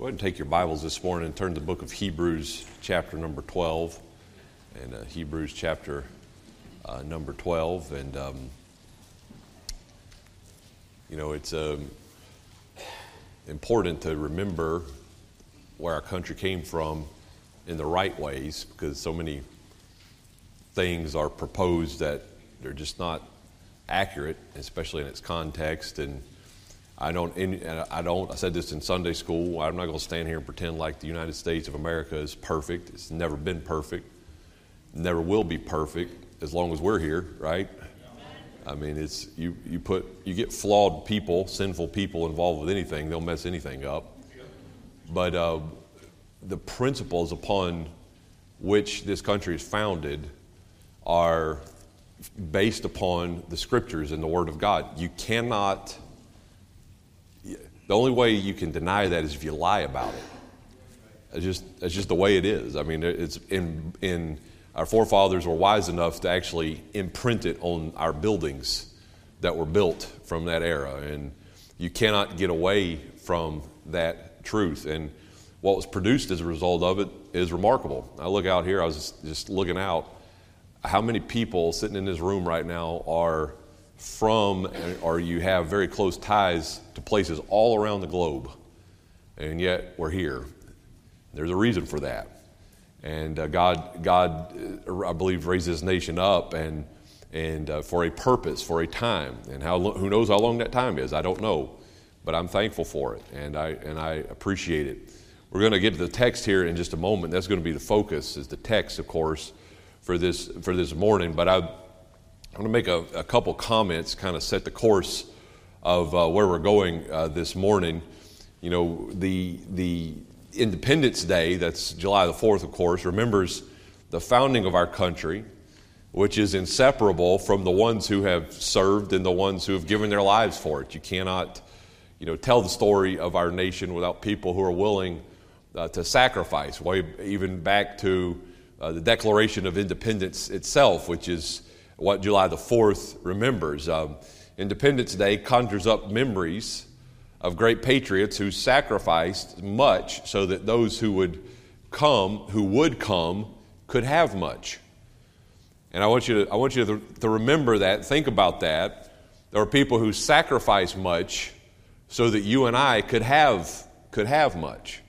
Go ahead and take your Bibles this morning and turn to the book of Hebrews, chapter number 12. And uh, Hebrews, chapter uh, number 12. And, um, you know, it's um, important to remember where our country came from in the right ways because so many things are proposed that they're just not accurate, especially in its context. And I don't, I don't, I said this in Sunday school. I'm not going to stand here and pretend like the United States of America is perfect. It's never been perfect, never will be perfect as long as we're here, right? I mean, it's, you, you put, you get flawed people, sinful people involved with anything, they'll mess anything up. But uh, the principles upon which this country is founded are based upon the scriptures and the Word of God. You cannot the only way you can deny that is if you lie about it. It's just, it's just the way it is. I mean, it's in, in our forefathers were wise enough to actually imprint it on our buildings that were built from that era. And you cannot get away from that truth. And what was produced as a result of it is remarkable. I look out here, I was just looking out. How many people sitting in this room right now are from, or you have very close ties to places all around the globe, and yet we're here. There's a reason for that. And uh, God, God, uh, I believe, raised this nation up and, and uh, for a purpose, for a time. And how, who knows how long that time is? I don't know. But I'm thankful for it, and I, and I appreciate it. We're going to get to the text here in just a moment. That's going to be the focus, is the text, of course, for this, for this morning. But I I'm going to make a, a couple comments, kind of set the course of uh, where we're going uh, this morning. You know, the, the Independence Day, that's July the 4th, of course, remembers the founding of our country, which is inseparable from the ones who have served and the ones who have given their lives for it. You cannot, you know, tell the story of our nation without people who are willing uh, to sacrifice, way even back to uh, the Declaration of Independence itself, which is what July the 4th remembers. Um, Independence Day conjures up memories of great patriots who sacrificed much so that those who would come, who would come, could have much. And I want you to, I want you to, to remember that, think about that. There are people who sacrifice much so that you and I could have, could have much.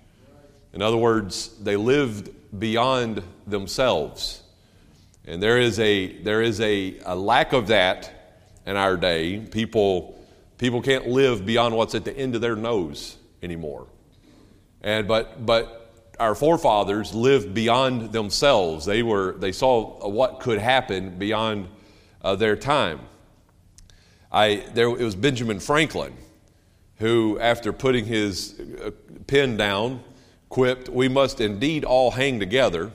In other words, they lived beyond themselves. And there is a, there is a, a lack of that in our day. People, people can't live beyond what's at the end of their nose anymore. And, but, but our forefathers lived beyond themselves. They, were, they saw what could happen beyond uh, their time. I, there, it was Benjamin Franklin who, after putting his uh, pen down, quipped, We must indeed all hang together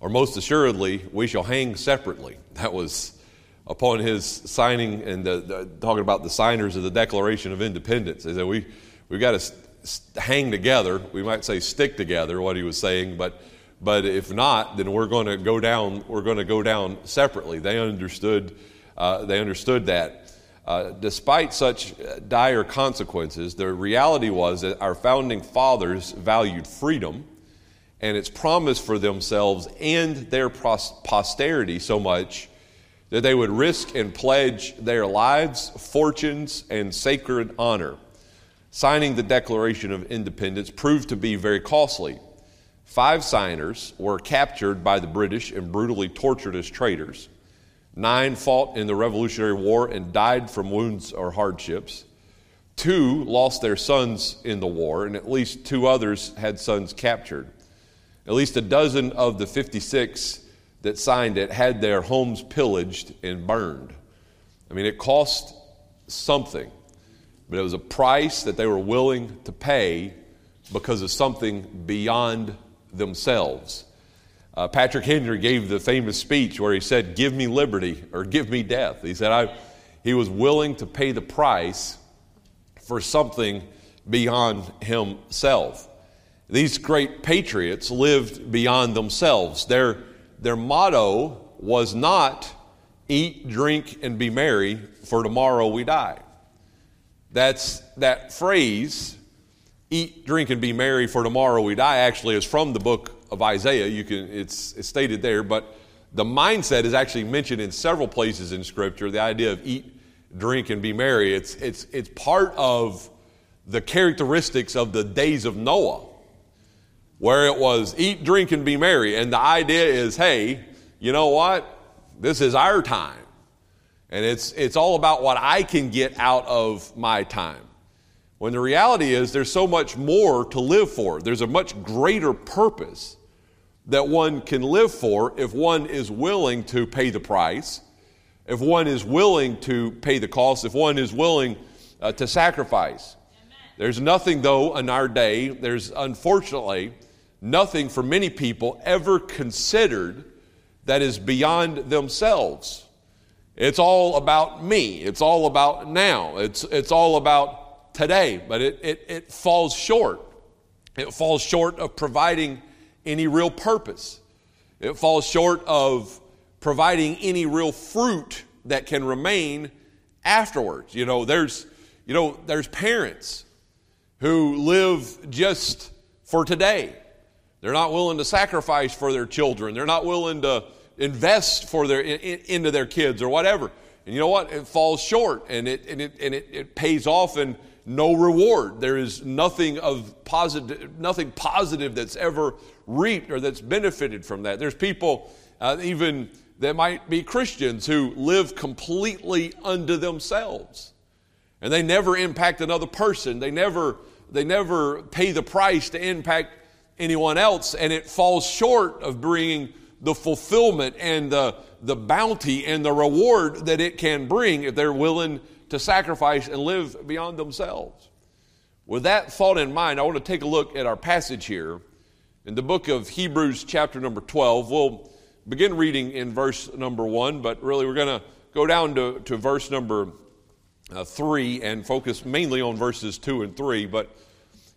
or most assuredly, we shall hang separately. That was upon his signing and the, the, talking about the signers of the Declaration of Independence. He said, we, We've got to st- hang together. We might say stick together, what he was saying, but, but if not, then we're going to go down, we're going to go down separately. They understood, uh, they understood that. Uh, despite such dire consequences, the reality was that our founding fathers valued freedom and its promise for themselves and their posterity so much that they would risk and pledge their lives, fortunes, and sacred honor. Signing the Declaration of Independence proved to be very costly. Five signers were captured by the British and brutally tortured as traitors. Nine fought in the Revolutionary War and died from wounds or hardships. Two lost their sons in the war, and at least two others had sons captured. At least a dozen of the 56 that signed it had their homes pillaged and burned. I mean, it cost something, but it was a price that they were willing to pay because of something beyond themselves. Uh, Patrick Henry gave the famous speech where he said, Give me liberty or give me death. He said, I, he was willing to pay the price for something beyond himself. These great patriots lived beyond themselves. Their, their motto was not eat, drink, and be merry, for tomorrow we die. That's, that phrase eat, drink, and be merry, for tomorrow we die, actually is from the book of Isaiah. You can, it's, it's stated there, but the mindset is actually mentioned in several places in Scripture. The idea of eat, drink, and be merry. It's, it's, it's part of the characteristics of the days of Noah, where it was eat, drink, and be merry. And the idea is, hey, you know what? This is our time. And it's, it's all about what I can get out of my time. When the reality is, there's so much more to live for. There's a much greater purpose that one can live for if one is willing to pay the price, if one is willing to pay the cost, if one is willing uh, to sacrifice. Amen. There's nothing, though, in our day, there's unfortunately nothing for many people ever considered that is beyond themselves. It's all about me. It's all about now. It's, it's all about today. But it, it, it falls short. It falls short of providing any real purpose. It falls short of providing any real fruit that can remain afterwards. You know, there's, you know, there's parents who live just for today. They're not willing to sacrifice for their children. They're not willing to invest for their in, into their kids or whatever. And you know what? It falls short and it and it and it, it pays off in no reward. There is nothing of positive nothing positive that's ever reaped or that's benefited from that. There's people uh, even that might be Christians who live completely unto themselves. And they never impact another person. They never they never pay the price to impact anyone else and it falls short of bringing the fulfillment and the, the bounty and the reward that it can bring if they're willing to sacrifice and live beyond themselves. With that thought in mind, I want to take a look at our passage here in the book of Hebrews, chapter number 12. We'll begin reading in verse number 1, but really we're going to go down to, to verse number uh, 3 and focus mainly on verses 2 and 3. But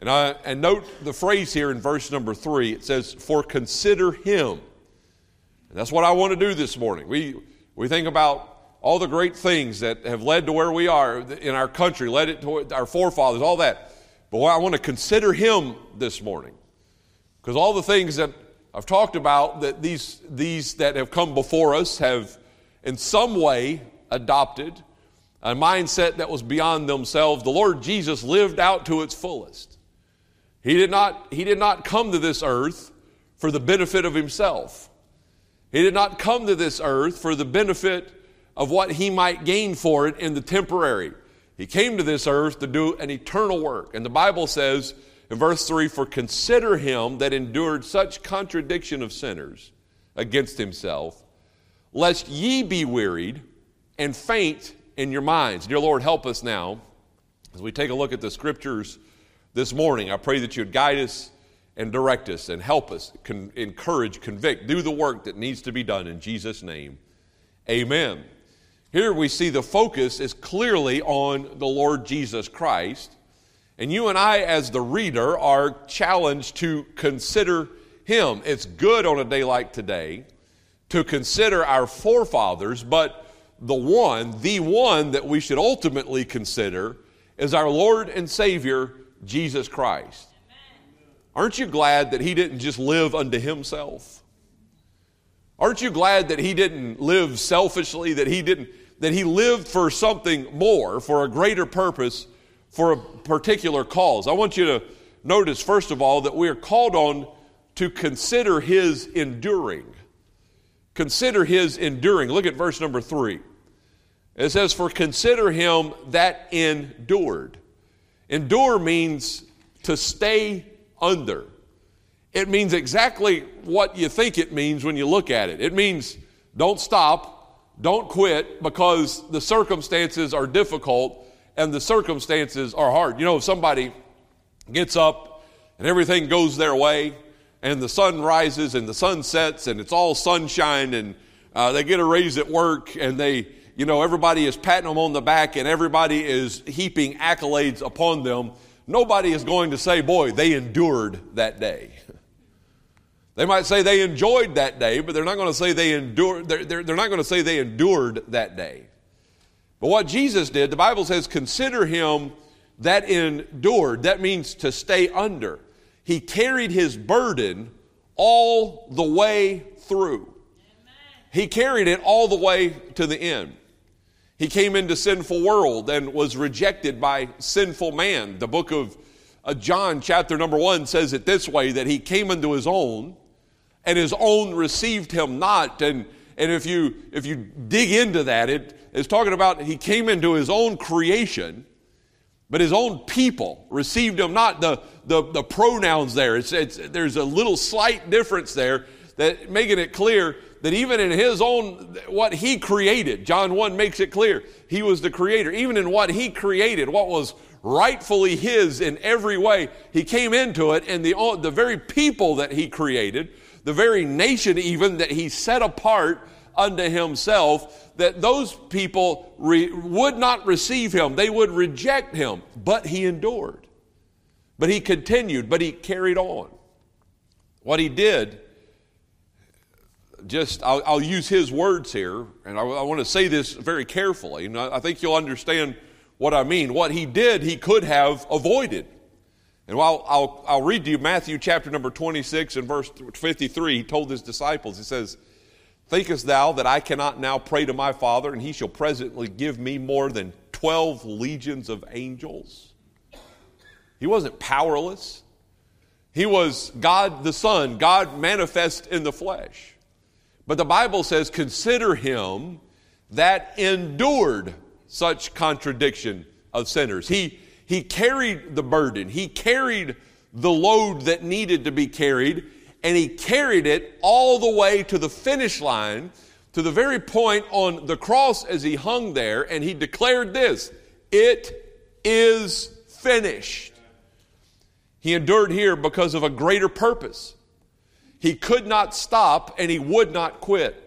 And, I, and note the phrase here in verse number three it says, For consider him and that's what I want to do this morning. We, we think about all the great things that have led to where we are in our country, led it to our forefathers, all that. But I want to consider him this morning. Because all the things that I've talked about that these, these that have come before us have in some way adopted a mindset that was beyond themselves. The Lord Jesus lived out to its fullest. He did not, he did not come to this earth for the benefit of himself. He did not come to this earth for the benefit of what he might gain for it in the temporary. He came to this earth to do an eternal work. And the Bible says in verse 3 For consider him that endured such contradiction of sinners against himself, lest ye be wearied and faint in your minds. Dear Lord, help us now as we take a look at the scriptures this morning. I pray that you'd guide us and direct us and help us, con- encourage, convict, do the work that needs to be done in Jesus' name. Amen. Here we see the focus is clearly on the Lord Jesus Christ. And you and I, as the reader, are challenged to consider Him. It's good on a day like today to consider our forefathers, but the one, the one that we should ultimately consider is our Lord and Savior, Jesus Christ. Aren't you glad that he didn't just live unto himself? Aren't you glad that he didn't live selfishly, that he didn't that he lived for something more, for a greater purpose, for a particular cause? I want you to notice first of all that we are called on to consider his enduring. Consider his enduring. Look at verse number 3. It says for consider him that endured. Endure means to stay under. It means exactly what you think it means when you look at it. It means don't stop, don't quit because the circumstances are difficult and the circumstances are hard. You know, if somebody gets up and everything goes their way, and the sun rises and the sun sets, and it's all sunshine, and uh, they get a raise at work, and they, you know, everybody is patting them on the back, and everybody is heaping accolades upon them. Nobody is going to say, boy, they endured that day. They might say they enjoyed that day, but they're not going to say they endured, they're, they're, they're not going to say they endured that day. But what Jesus did, the Bible says, consider him that endured. That means to stay under. He carried his burden all the way through. He carried it all the way to the end. He came into sinful world and was rejected by sinful man. The book of uh, John, chapter number one, says it this way that he came into his own, and his own received him not. And, and if, you, if you dig into that, it's talking about he came into his own creation, but his own people received him not. The, the, the pronouns there, it's, it's, there's a little slight difference there that making it clear that even in his own, what he created, John 1 makes it clear, he was the creator. Even in what he created, what was rightfully his in every way, he came into it, and the, the very people that he created the very nation even that he set apart unto himself, that those people re- would not receive him. They would reject him. But he endured. But he continued, but he carried on. What he did, just, I'll, I'll use his words here, and I, I want to say this very carefully, and I, I think you'll understand what I mean. What he did, he could have avoided. And while I'll, I'll read to you Matthew chapter number 26 and verse 53, he told his disciples, he says, Thinkest thou that I cannot now pray to my Father, and he shall presently give me more than 12 legions of angels? He wasn't powerless. He was God the Son, God manifest in the flesh. But the Bible says, Consider him that endured such contradiction of sinners. He he carried the burden, he carried the load that needed to be carried, and he carried it all the way to the finish line, to the very point on the cross as he hung there, and he declared this It is finished. He endured here because of a greater purpose. He could not stop and he would not quit.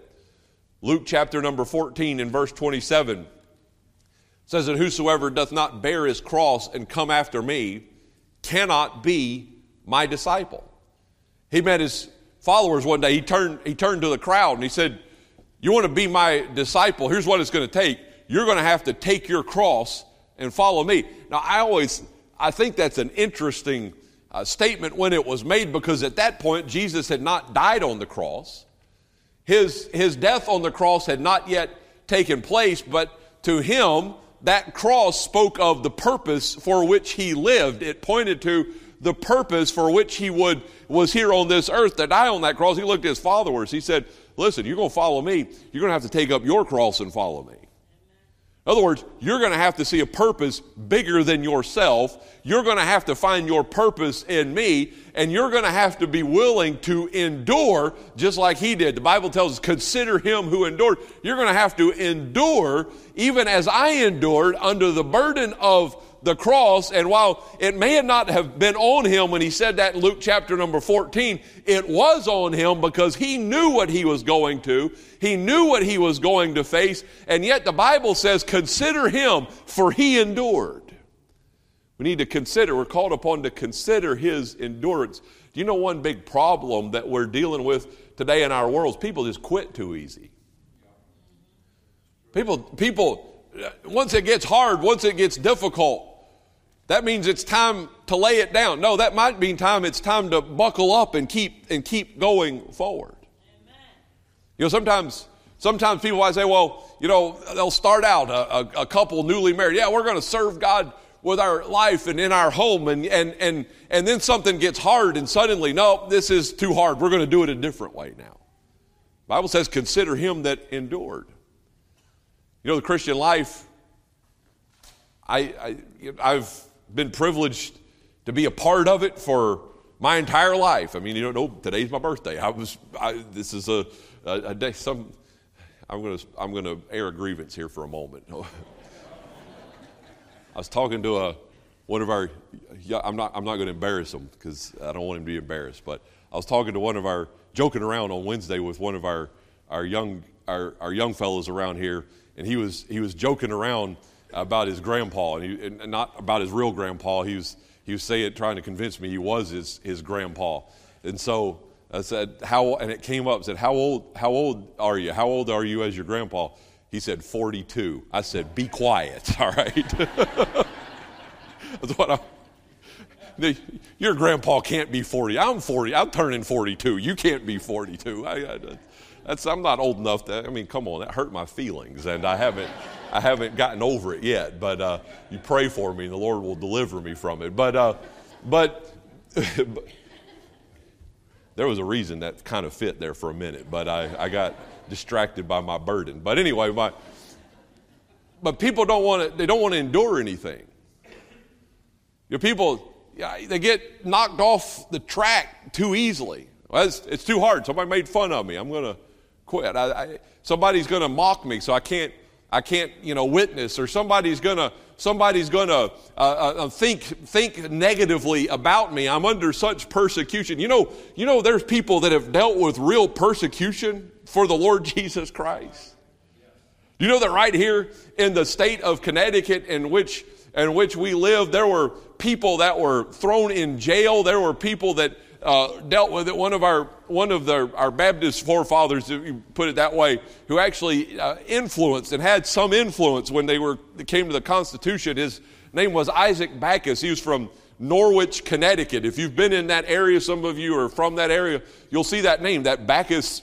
Luke chapter number 14 and verse 27 says that whosoever doth not bear his cross and come after me cannot be my disciple. He met his followers one day. He turned, he turned to the crowd and he said, You want to be my disciple? Here's what it's going to take. You're going to have to take your cross and follow me. Now, I always, I think that's an interesting uh, statement when it was made because at that point, Jesus had not died on the cross. His, his death on the cross had not yet taken place, but to him, that cross spoke of the purpose for which he lived. It pointed to the purpose for which he would was here on this earth to die on that cross. He looked at his followers. He said, "Listen, you're going to follow me. You're going to have to take up your cross and follow me." In other words, you're going to have to see a purpose bigger than yourself. You're going to have to find your purpose in me, and you're going to have to be willing to endure just like he did. The Bible tells us, consider him who endured. You're going to have to endure even as I endured under the burden of the cross. And while it may not have been on him when he said that in Luke chapter number 14, it was on him because he knew what he was going to. He knew what he was going to face. And yet the Bible says, consider him for he endured. We need to consider, we're called upon to consider his endurance. Do you know one big problem that we're dealing with today in our world? People just quit too easy. People, people, once it gets hard, once it gets difficult, that means it's time to lay it down. No, that might mean time it's time to buckle up and keep and keep going forward. Amen. You know, sometimes sometimes people might say, well, you know, they'll start out a, a, a couple newly married. Yeah, we're going to serve God with our life and in our home and, and, and, and then something gets hard and suddenly, no, this is too hard. We're going to do it a different way now. The Bible says, consider him that endured. You know, the Christian life, I, I, have been privileged to be a part of it for my entire life. I mean, you don't know, today's my birthday. I was, I, this is a, a, a, day, some, I'm going to, I'm to air a grievance here for a moment. I was talking to a, one of our, I'm not, I'm not going to embarrass him because I don't want him to be embarrassed, but I was talking to one of our, joking around on Wednesday with one of our, our, young, our, our young fellows around here, and he was, he was joking around about his grandpa, and, he, and not about his real grandpa. He was, he was saying, trying to convince me he was his, his grandpa. And so I said, how, and it came up, said, how old, how old are you? How old are you as your grandpa? He said, 42. I said, be quiet, all right? That's what I, your grandpa can't be 40. I'm 40. I'm turning 42. You can't be 42. I, I, that's, I'm not old enough to, I mean, come on, that hurt my feelings, and I haven't, I haven't gotten over it yet. But uh, you pray for me, and the Lord will deliver me from it. But, uh, but, there was a reason that kind of fit there for a minute, but I, I got distracted by my burden. But anyway, my, but people don't want to, they don't want to endure anything. You know, people, they get knocked off the track too easily. Well, it's, it's, too hard. Somebody made fun of me. I'm going to quit. I, I, somebody's going to mock me, so I can't, I can't, you know, witness. Or somebody's to, somebody's going to uh, uh, think, think negatively about me. I'm under such persecution. You know, you know, there's people that have dealt with real persecution for the Lord Jesus Christ. You know that right here in the state of Connecticut, in which in which we live, there were people that were thrown in jail. There were people that uh, dealt with it. One of our one of the, our Baptist forefathers, if you put it that way, who actually uh, influenced and had some influence when they were came to the Constitution. His name was Isaac Backus. He was from Norwich, Connecticut. If you've been in that area, some of you are from that area, you'll see that name, that Backus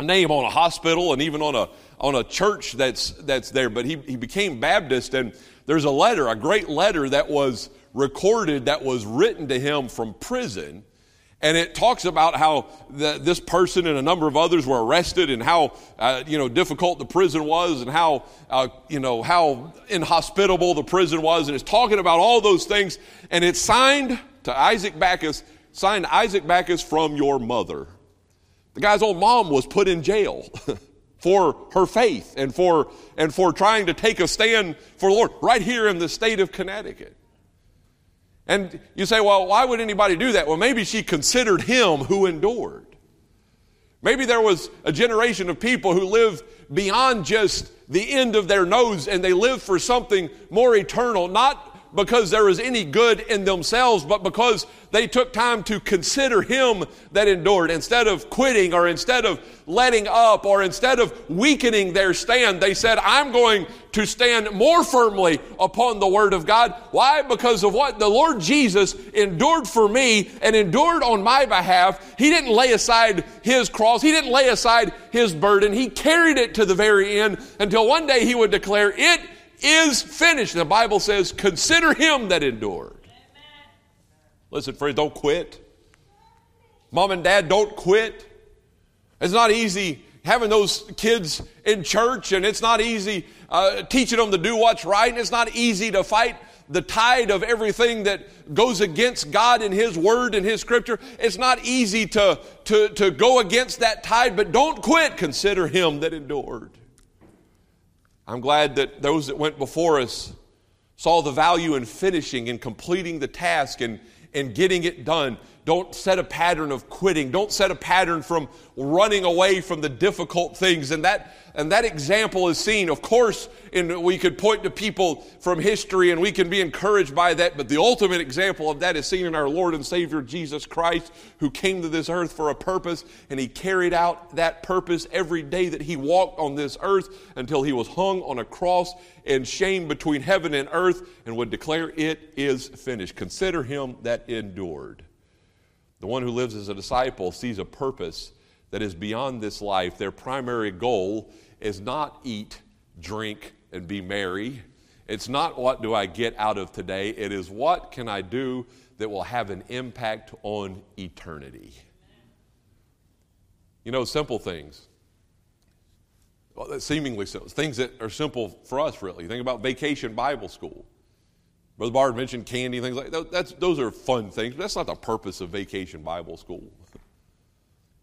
name on a hospital and even on a on a church that's that's there. But he, he became Baptist and there's a letter, a great letter that was recorded, that was written to him from prison. And it talks about how the, this person and a number of others were arrested and how, uh, you know, difficult the prison was and how, uh, you know, how inhospitable the prison was. And it's talking about all those things. And it's signed to Isaac Backus, signed Isaac Backus from your mother. The guy's old mom was put in jail. for her faith and for, and for trying to take a stand for the Lord right here in the state of Connecticut. And you say, well, why would anybody do that? Well, maybe she considered him who endured. Maybe there was a generation of people who lived beyond just the end of their nose and they lived for something more eternal, not because there was any good in themselves, but because they took time to consider Him that endured. Instead of quitting or instead of letting up or instead of weakening their stand, they said, I'm going to stand more firmly upon the Word of God. Why? Because of what the Lord Jesus endured for me and endured on my behalf. He didn't lay aside His cross. He didn't lay aside His burden. He carried it to the very end until one day He would declare, It is finished. The Bible says, consider him that endured. Listen, friends, don't quit. Mom and dad, don't quit. It's not easy having those kids in church, and it's not easy uh, teaching them to do what's right, and it's not easy to fight the tide of everything that goes against God and His Word and His Scripture. It's not easy to, to, to go against that tide, but don't quit. Consider Him that endured. I'm glad that those that went before us saw the value in finishing and completing the task and, and getting it done. Don't set a pattern of quitting. Don't set a pattern from running away from the difficult things. And that, and that example is seen, of course, and we could point to people from history and we can be encouraged by that. But the ultimate example of that is seen in our Lord and Savior Jesus Christ, who came to this earth for a purpose and he carried out that purpose every day that he walked on this earth until he was hung on a cross and shame between heaven and earth and would declare, It is finished. Consider him that endured. The one who lives as a disciple sees a purpose that is beyond this life. Their primary goal is not eat, drink, and be merry. It's not what do I get out of today. It is what can I do that will have an impact on eternity. You know, simple things. Well, seemingly simple. Things that are simple for us, really. Think about vacation Bible school. Brother Bard mentioned candy, things like that. That's, those are fun things, but that's not the purpose of Vacation Bible School.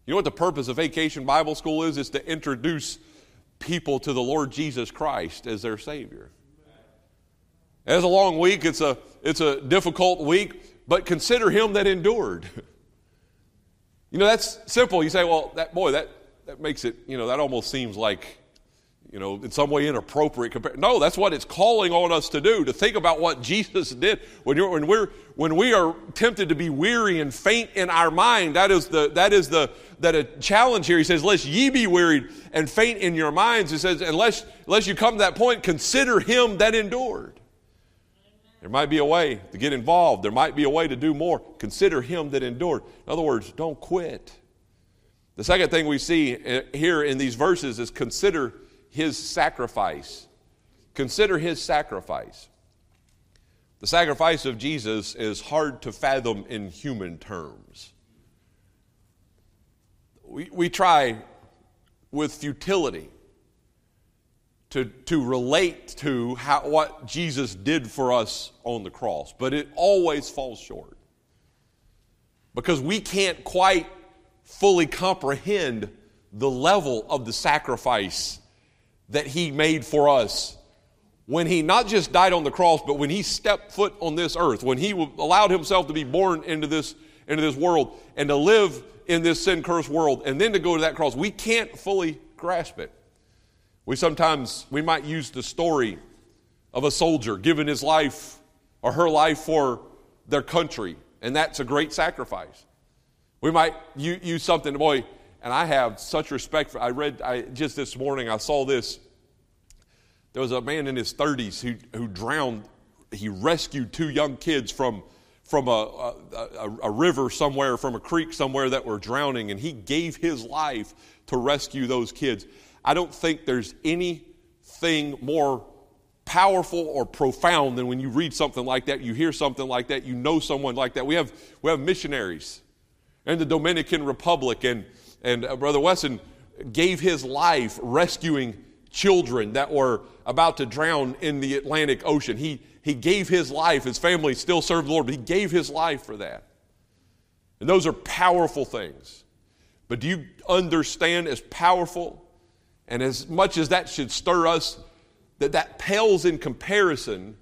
You know what the purpose of Vacation Bible School is? It's to introduce people to the Lord Jesus Christ as their Savior. It's a long week, it's a, it's a difficult week, but consider him that endured. You know, that's simple. You say, well, that boy, that, that makes it, you know, that almost seems like, you know, in some way inappropriate. No, that's what it's calling on us to do, to think about what Jesus did. When, you're, when, we're, when we are tempted to be weary and faint in our mind, that is the, that is the, that a challenge here. He says, lest ye be wearied and faint in your minds. He says, unless, unless you come to that point, consider him that endured. There might be a way to get involved. There might be a way to do more. Consider him that endured. In other words, don't quit. The second thing we see uh, here in these verses is consider his sacrifice. Consider his sacrifice. The sacrifice of Jesus is hard to fathom in human terms. We, we try with futility to, to relate to how, what Jesus did for us on the cross, but it always falls short. Because we can't quite fully comprehend the level of the sacrifice that He made for us when He not just died on the cross, but when He stepped foot on this earth, when He allowed Himself to be born into this, into this world and to live in this sin cursed world and then to go to that cross. We can't fully grasp it. We sometimes, we might use the story of a soldier giving his life or her life for their country, and that's a great sacrifice. We might use something, boy, and I have such respect for, I read, I, just this morning, I saw this. There was a man in his 30s who, who drowned. He rescued two young kids from, from a, a, a river somewhere, from a creek somewhere that were drowning, and he gave his life to rescue those kids. I don't think there's anything more powerful or profound than when you read something like that, you hear something like that, you know someone like that. We have, we have missionaries in the Dominican Republic, and, and uh, Brother Wesson gave his life rescuing children that were about to drown in the Atlantic Ocean. He, he gave his life. His family still served the Lord, but he gave his life for that. And those are powerful things. But do you understand as powerful and as much as that should stir us, that that pales in comparison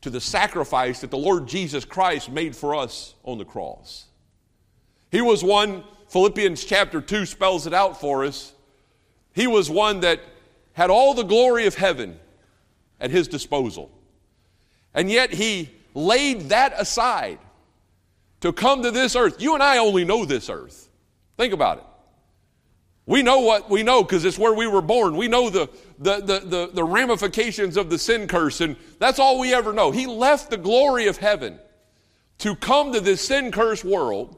to the sacrifice that the Lord Jesus Christ made for us on the cross. He was one, Philippians chapter 2 spells it out for us. He was one that had all the glory of heaven at his disposal. And yet he laid that aside to come to this earth. You and I only know this earth. Think about it. We know what we know because it's where we were born. We know the, the, the, the, the ramifications of the sin curse, and that's all we ever know. He left the glory of heaven to come to this sin cursed world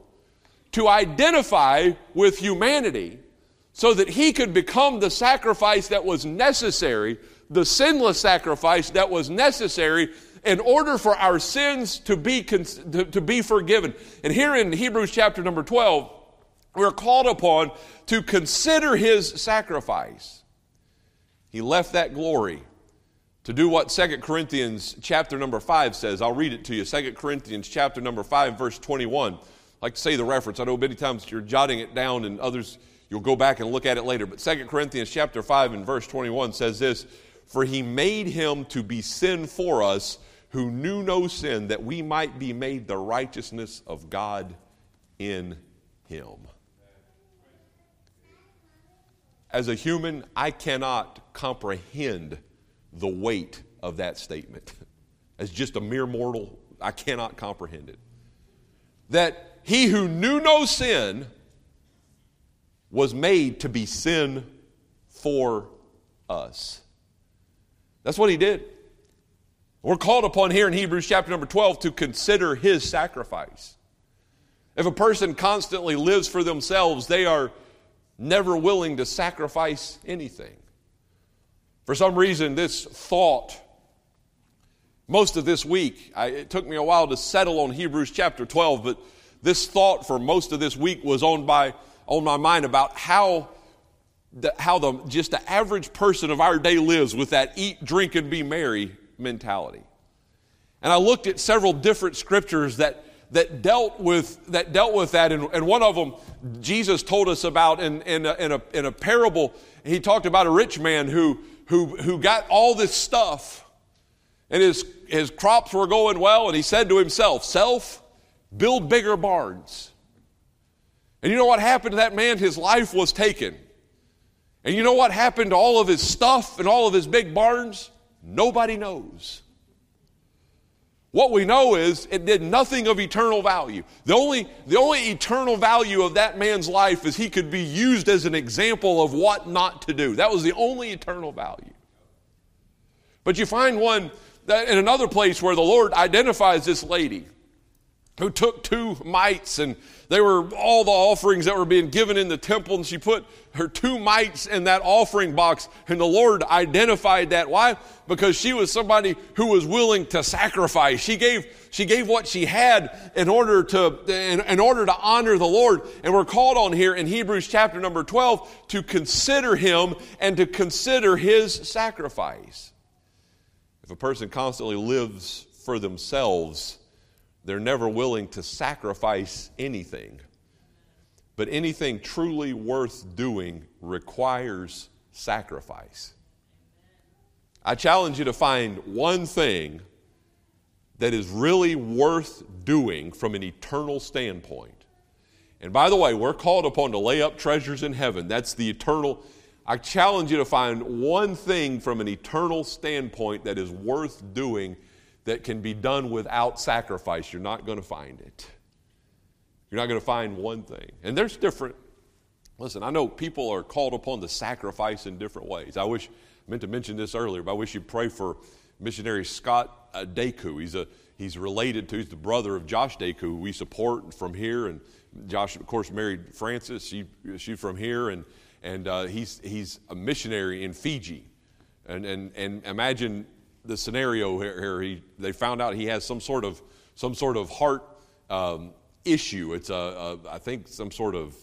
to identify with humanity so that he could become the sacrifice that was necessary, the sinless sacrifice that was necessary in order for our sins to be, to, to be forgiven. And here in Hebrews chapter number 12, we're called upon to consider his sacrifice. He left that glory to do what 2 Corinthians chapter number 5 says. I'll read it to you. 2 Corinthians chapter number 5 verse 21. Like to say the reference. I know many times you're jotting it down and others you'll go back and look at it later. But 2 Corinthians chapter 5 and verse 21 says this, "For he made him to be sin for us who knew no sin that we might be made the righteousness of God in him." As a human, I cannot comprehend the weight of that statement. As just a mere mortal, I cannot comprehend it. That he who knew no sin was made to be sin for us. That's what he did. We're called upon here in Hebrews chapter number 12 to consider his sacrifice. If a person constantly lives for themselves, they are never willing to sacrifice anything. For some reason, this thought, most of this week, I, it took me a while to settle on Hebrews chapter 12, but this thought for most of this week was on, by, on my mind about how the, how the, just the average person of our day lives with that eat, drink, and be merry mentality. And I looked at several different scriptures that that dealt with that dealt with that. And, and one of them jesus told us about in, in, a, in, a, in a parable. He talked about a rich man who, who, who got all this stuff and his, his crops were going well, and he said to himself, Self, build bigger barns. And you know what happened to that man? His life was taken. And you know what happened to all of his stuff and all of his big barns? Nobody knows. What we know is it did nothing of eternal value. The only, the only eternal value of that man's life is he could be used as an example of what not to do. That was the only eternal value. But you find one in another place where the Lord identifies this lady who took two mites and they were all the offerings that were being given in the temple and she put her two mites in that offering box and the lord identified that. Why? Because she was somebody who was willing to sacrifice. She gave she gave what she had in order to in, in order to honor the lord. And we're called on here in hebrews chapter number 12 to consider him and to consider his sacrifice. If a person constantly lives for themselves they're never willing to sacrifice anything. But anything truly worth doing requires sacrifice. I challenge you to find one thing that is really worth doing from an eternal standpoint. And by the way, we're called upon to lay up treasures in heaven. That's the eternal. I challenge you to find one thing from an eternal standpoint that is worth doing that can be done without sacrifice, you're not going to find it. You're not going to find one thing. And there's different, listen, I know people are called upon to sacrifice in different ways. I wish, I meant to mention this earlier, but I wish you'd pray for missionary Scott uh, Deku. He's, a, he's related to, he's the brother of Josh Deku, who we support from here. And Josh, of course, married Francis. She, she's from here. And, and uh, he's, he's a missionary in Fiji. And, and, and imagine the scenario here. He, they found out he has some sort of some sort of heart um, issue. It's a, a, I think some sort of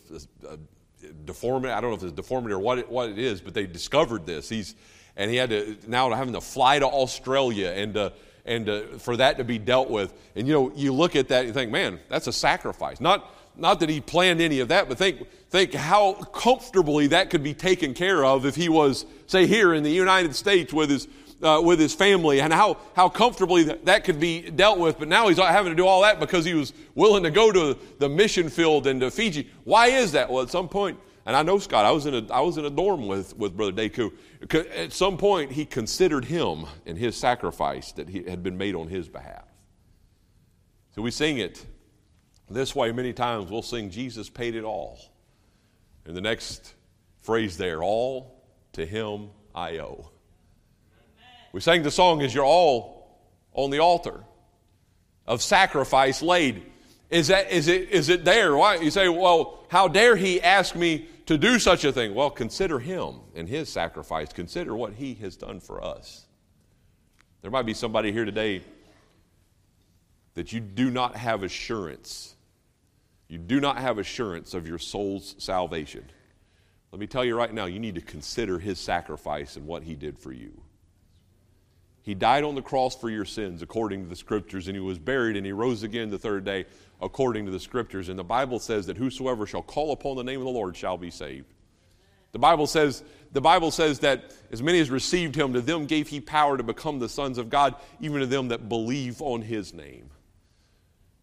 deformity. I don't know if it's deformity or what it, what it is, but they discovered this. He's and he had to now having to fly to Australia and uh, and uh, for that to be dealt with. And you know, you look at that and you think, man, that's a sacrifice. Not not that he planned any of that, but think think how comfortably that could be taken care of if he was, say, here in the United States with his uh, with his family and how, how comfortably that, that could be dealt with. But now he's having to do all that because he was willing to go to the mission field and to Fiji. Why is that? Well, at some point, and I know Scott, I was in a, I was in a dorm with, with Brother Deku. At some point, he considered him and his sacrifice that he had been made on his behalf. So we sing it this way many times. We'll sing, Jesus paid it all. And the next phrase there, all to him I owe. We sang the song as you're all on the altar of sacrifice laid. Is, that, is, it, is it there? Why? You say, well, how dare he ask me to do such a thing? Well, consider him and his sacrifice. Consider what he has done for us. There might be somebody here today that you do not have assurance. You do not have assurance of your soul's salvation. Let me tell you right now, you need to consider his sacrifice and what he did for you. He died on the cross for your sins according to the scriptures, and he was buried, and he rose again the third day according to the scriptures. And the Bible says that whosoever shall call upon the name of the Lord shall be saved. The Bible says, the Bible says that as many as received him, to them gave he power to become the sons of God, even to them that believe on his name.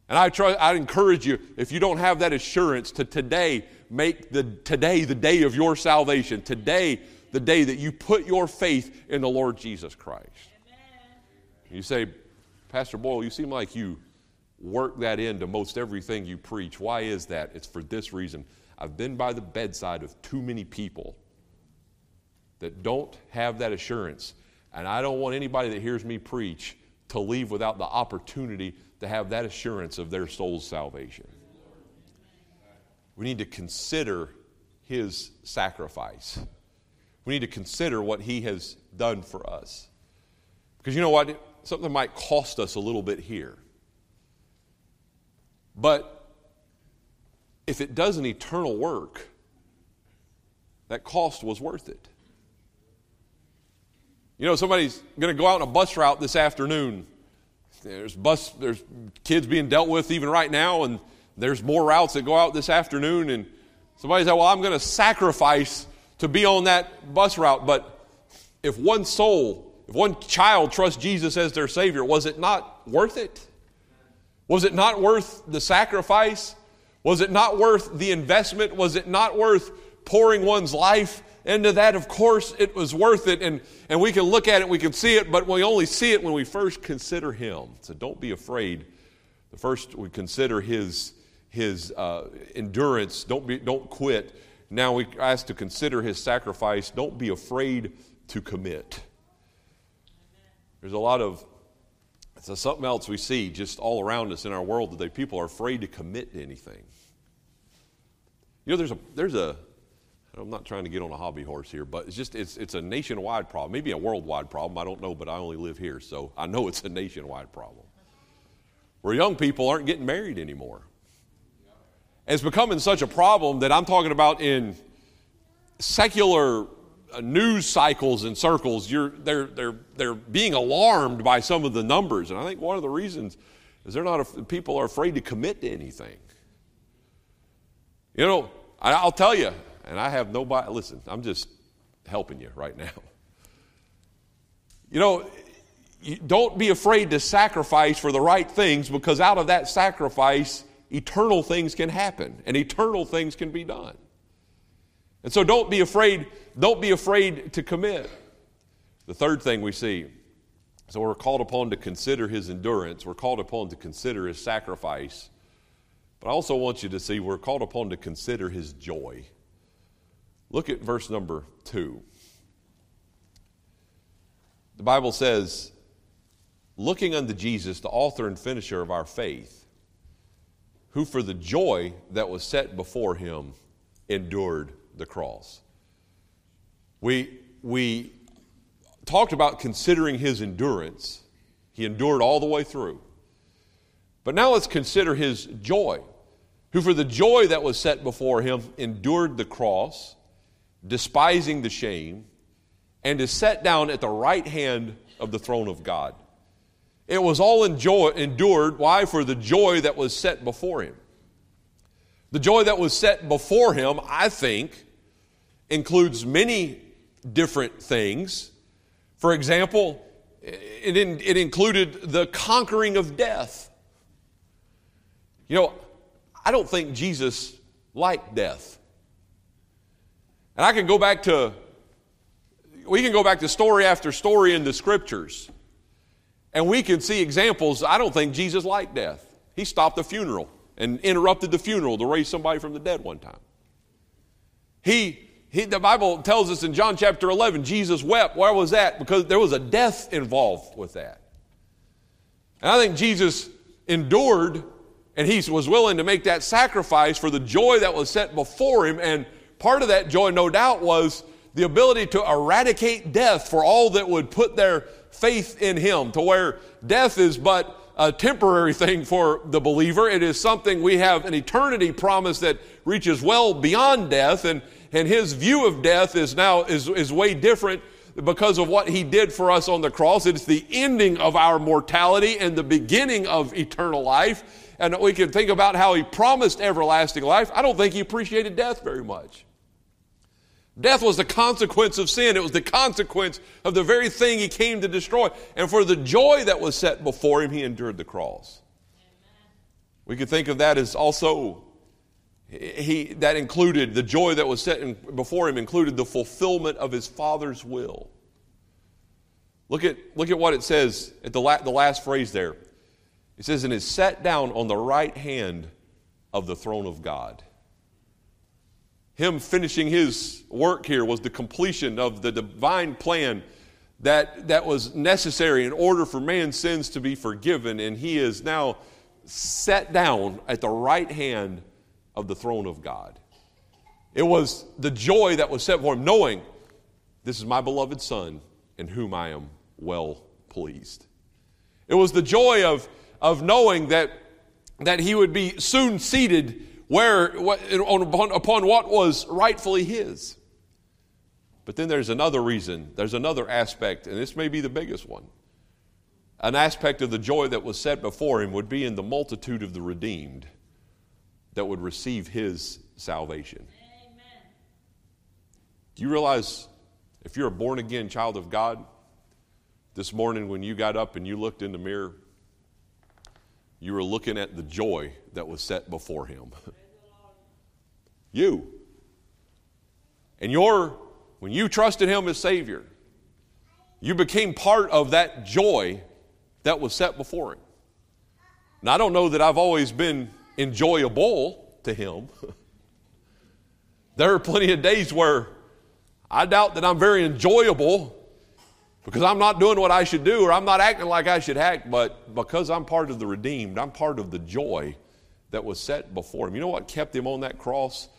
And I try, I encourage you, if you don't have that assurance, to today make the today the day of your salvation. Today, the day that you put your faith in the Lord Jesus Christ. You say, Pastor Boyle, you seem like you work that into most everything you preach. Why is that? It's for this reason. I've been by the bedside of too many people that don't have that assurance. And I don't want anybody that hears me preach to leave without the opportunity to have that assurance of their soul's salvation. We need to consider his sacrifice. We need to consider what he has done for us. Because you know what? Something might cost us a little bit here. But if it does an eternal work, that cost was worth it. You know, somebody's going to go out on a bus route this afternoon. There's bus, there's kids being dealt with even right now, and there's more routes that go out this afternoon. And somebody said, "Well, I'm going to sacrifice to be on that bus route." But if one soul if one child trusts Jesus as their Savior, was it not worth it? Was it not worth the sacrifice? Was it not worth the investment? Was it not worth pouring one's life into that? Of course, it was worth it. And, and we can look at it, we can see it, but we only see it when we first consider Him. So don't be afraid. The first we consider His, his uh, endurance. Don't, be, don't quit. Now we ask to consider His sacrifice. Don't be afraid to commit. There's a lot of so something else we see just all around us in our world today. People are afraid to commit to anything. You know, there's a there's a I'm not trying to get on a hobby horse here, but it's just it's it's a nationwide problem, maybe a worldwide problem. I don't know, but I only live here, so I know it's a nationwide problem. Where young people aren't getting married anymore. And it's becoming such a problem that I'm talking about in secular Uh, news cycles and circles, you're, they're, they're, they're being alarmed by some of the numbers. And I think one of the reasons is they're not, people are afraid to commit to anything. You know, I'll tell you, and I have nobody, listen, I'm just helping you right now. You know, don't be afraid to sacrifice for the right things because out of that sacrifice, eternal things can happen and eternal things can be done. And so don't be afraid, don't be afraid to commit. The third thing we see, so we're called upon to consider his endurance, we're called upon to consider his sacrifice. But I also want you to see we're called upon to consider his joy. Look at verse number two. The Bible says, looking unto Jesus, the author and finisher of our faith, who for the joy that was set before him endured the cross. We, we talked about considering his endurance. He endured all the way through. But now let's consider his joy, who for the joy that was set before him endured the cross, despising the shame, and is set down at the right hand of the throne of God. It was all enjoy, endured. Why? For the joy that was set before him. The joy that was set before him, I think, includes many different things. For example, it, in, it included the conquering of death. You know, I don't think Jesus liked death. And I can go back to, we can go back to story after story in the scriptures, and we can see examples. I don't think Jesus liked death. He stopped the funeral and interrupted the funeral to raise somebody from the dead one time. He, he, the Bible tells us in John chapter 11, Jesus wept. Why was that? Because there was a death involved with that. And I think Jesus endured and he was willing to make that sacrifice for the joy that was set before him. And part of that joy, no doubt, was the ability to eradicate death for all that would put their faith in him, to where death is but a temporary thing for the believer. It is something we have an eternity promise that reaches well beyond death, and, and his view of death is now is, is way different because of what he did for us on the cross. It's the ending of our mortality and the beginning of eternal life. And we can think about how he promised everlasting life. I don't think he appreciated death very much. Death was the consequence of sin. It was the consequence of the very thing he came to destroy. And for the joy that was set before him, he endured the cross. We could think of that as also he that included the joy that was set in, before him included the fulfillment of his father's will. Look at, look at what it says at the, la, the last phrase there. It says, and is set down on the right hand of the throne of God. Him finishing his work here was the completion of the divine plan that, that was necessary in order for man's sins to be forgiven, and he is now set down at the right hand of the throne of God. It was the joy that was set for him, knowing this is my beloved Son in whom I am well pleased. It was the joy of, of knowing that, that he would be soon seated where, upon, what was rightfully his. But then there's another reason, there's another aspect, and this may be the biggest one. An aspect of the joy that was set before him would be in the multitude of the redeemed that would receive his salvation. Amen. Do you realize if you're a born again child of God, this morning when you got up and you looked in the mirror, you were looking at the joy that was set before him. you. And your, when you trusted him as Savior, you became part of that joy that was set before him. Now, I don't know that I've always been enjoyable to him. there are plenty of days where I doubt that I'm very enjoyable because I'm not doing what I should do or I'm not acting like I should act, but because I'm part of the redeemed, I'm part of the joy that was set before him. You know what kept him on that cross?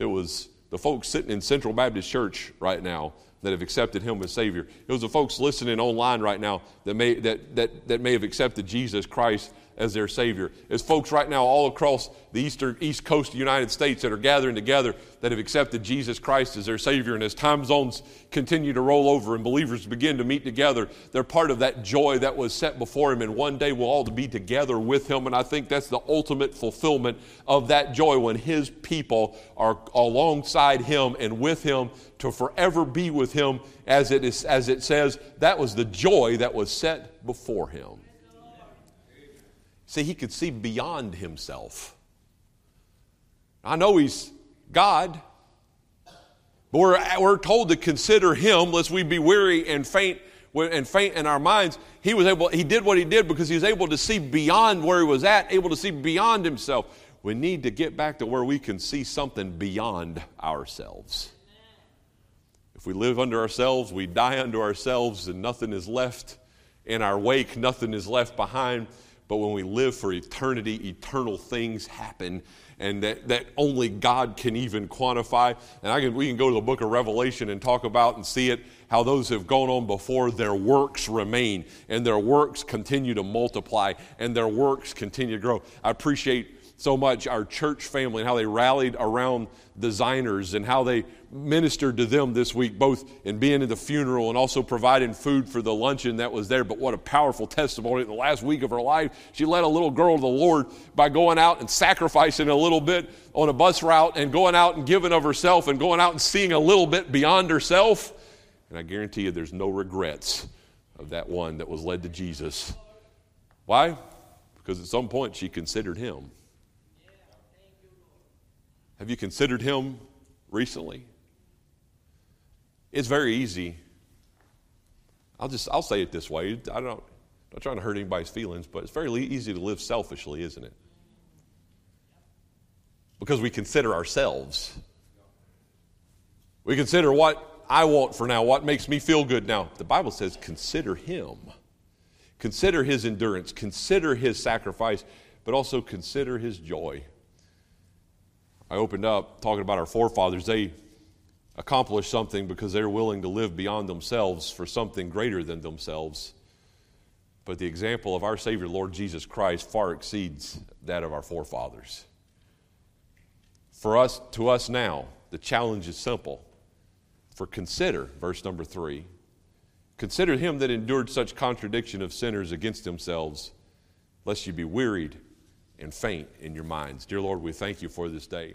It was the folks sitting in Central Baptist Church right now that have accepted him as Savior. It was the folks listening online right now that may, that, that, that may have accepted Jesus Christ as their Savior. As folks right now all across the eastern, east coast of the United States that are gathering together that have accepted Jesus Christ as their Savior, and as time zones continue to roll over and believers begin to meet together, they're part of that joy that was set before Him, and one day we'll all be together with Him. And I think that's the ultimate fulfillment of that joy when His people are alongside Him and with Him to forever be with Him, as it, is, as it says, that was the joy that was set before Him. See, he could see beyond himself. I know he's God, but we're, we're told to consider him lest we be weary and faint and faint in our minds. He was able, he did what he did because he was able to see beyond where he was at, able to see beyond himself. We need to get back to where we can see something beyond ourselves. If we live under ourselves, we die unto ourselves, and nothing is left in our wake, nothing is left behind. But when we live for eternity, eternal things happen and that, that only God can even quantify. And I can, we can go to the book of Revelation and talk about and see it, how those have gone on before, their works remain and their works continue to multiply and their works continue to grow. I appreciate so much our church family and how they rallied around designers and how they ministered to them this week, both in being at the funeral and also providing food for the luncheon that was there. But what a powerful testimony. In the last week of her life, she led a little girl to the Lord by going out and sacrificing a little bit on a bus route and going out and giving of herself and going out and seeing a little bit beyond herself. And I guarantee you there's no regrets of that one that was led to Jesus. Why? Because at some point she considered him. Have you considered him recently? It's very easy. I'll just I'll say it this way. I don't I'm not trying to hurt anybody's feelings, but it's very easy to live selfishly, isn't it? Because we consider ourselves. We consider what I want for now, what makes me feel good now. The Bible says consider him. Consider his endurance, consider his sacrifice, but also consider his joy. I opened up talking about our forefathers. They accomplished something because they're willing to live beyond themselves for something greater than themselves. But the example of our Savior, Lord Jesus Christ, far exceeds that of our forefathers. For us, to us now, the challenge is simple. For consider, verse number three, consider him that endured such contradiction of sinners against themselves, lest you be wearied and faint in your minds. Dear Lord, we thank you for this day.